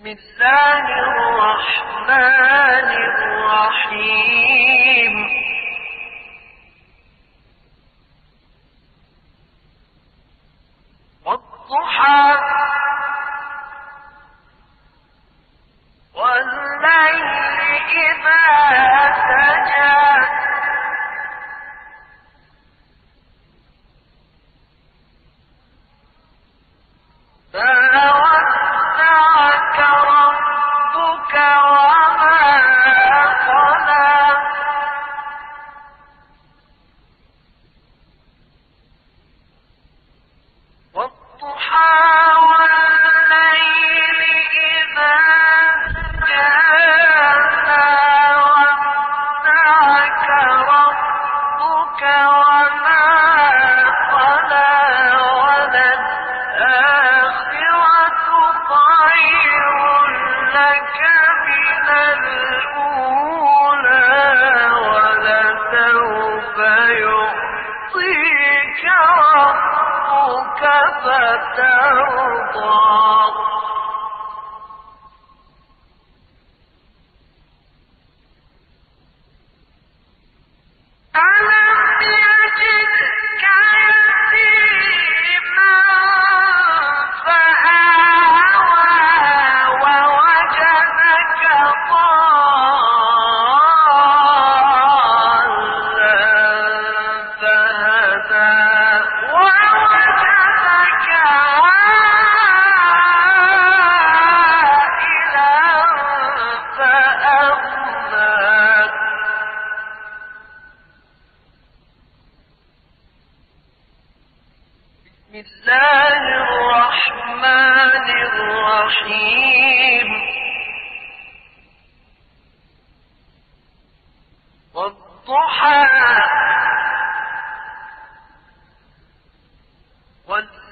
بسم الله الرحمن الرحيم. والضحى والليل إذا سجى. بل أطاع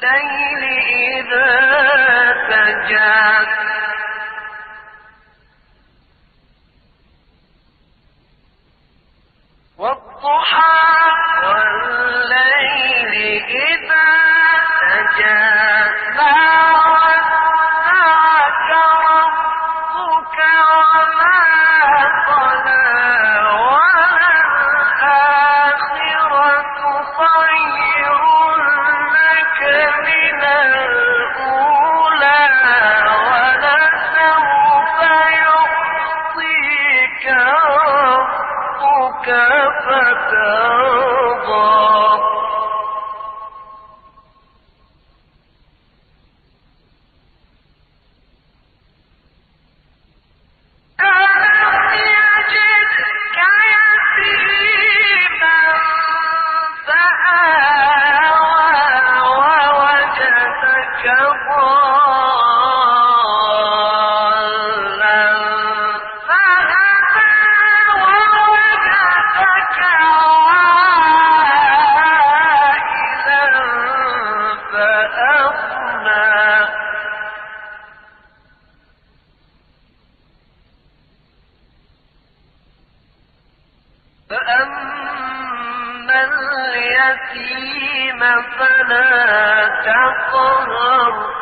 الليل إذا سجى. كافة فأما اليتيم فلا تقهر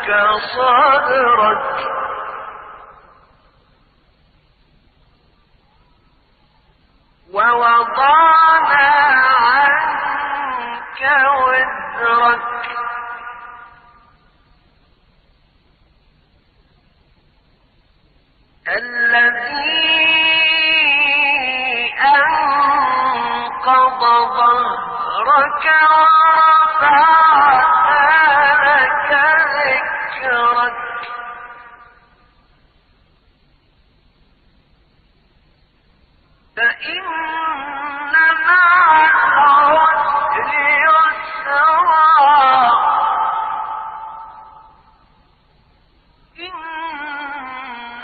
لك صدرك ووضعنا عنك وزرك. الذي أنقض ظهرك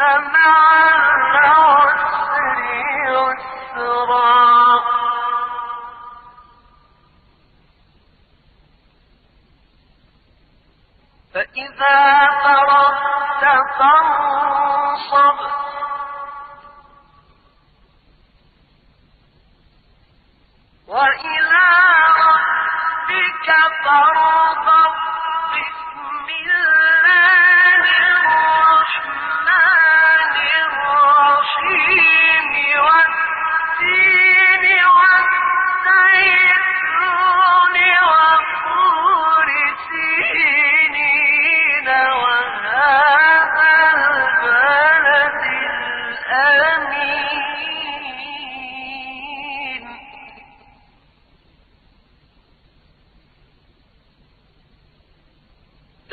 أنزلنا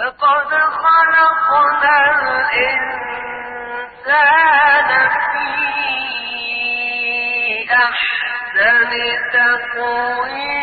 لقد خلقنا الإنسان في أحسن تقويم.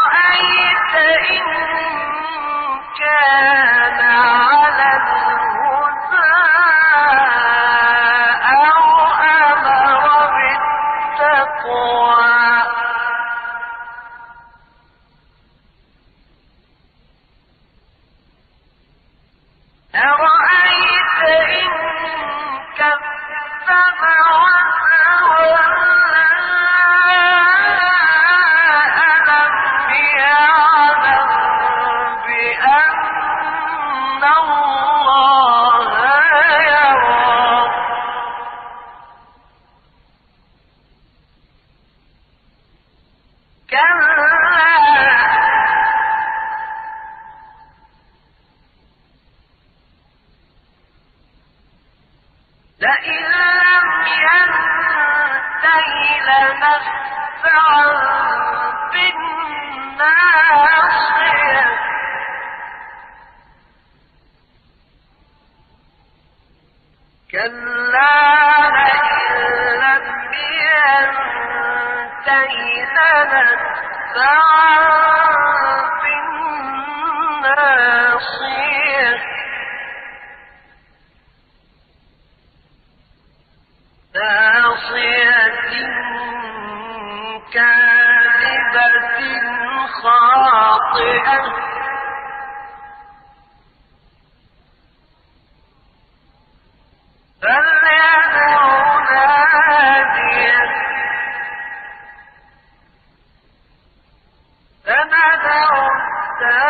لئن لم ينته لنفعا بالناصية كلا لئن لم ينته لنفعا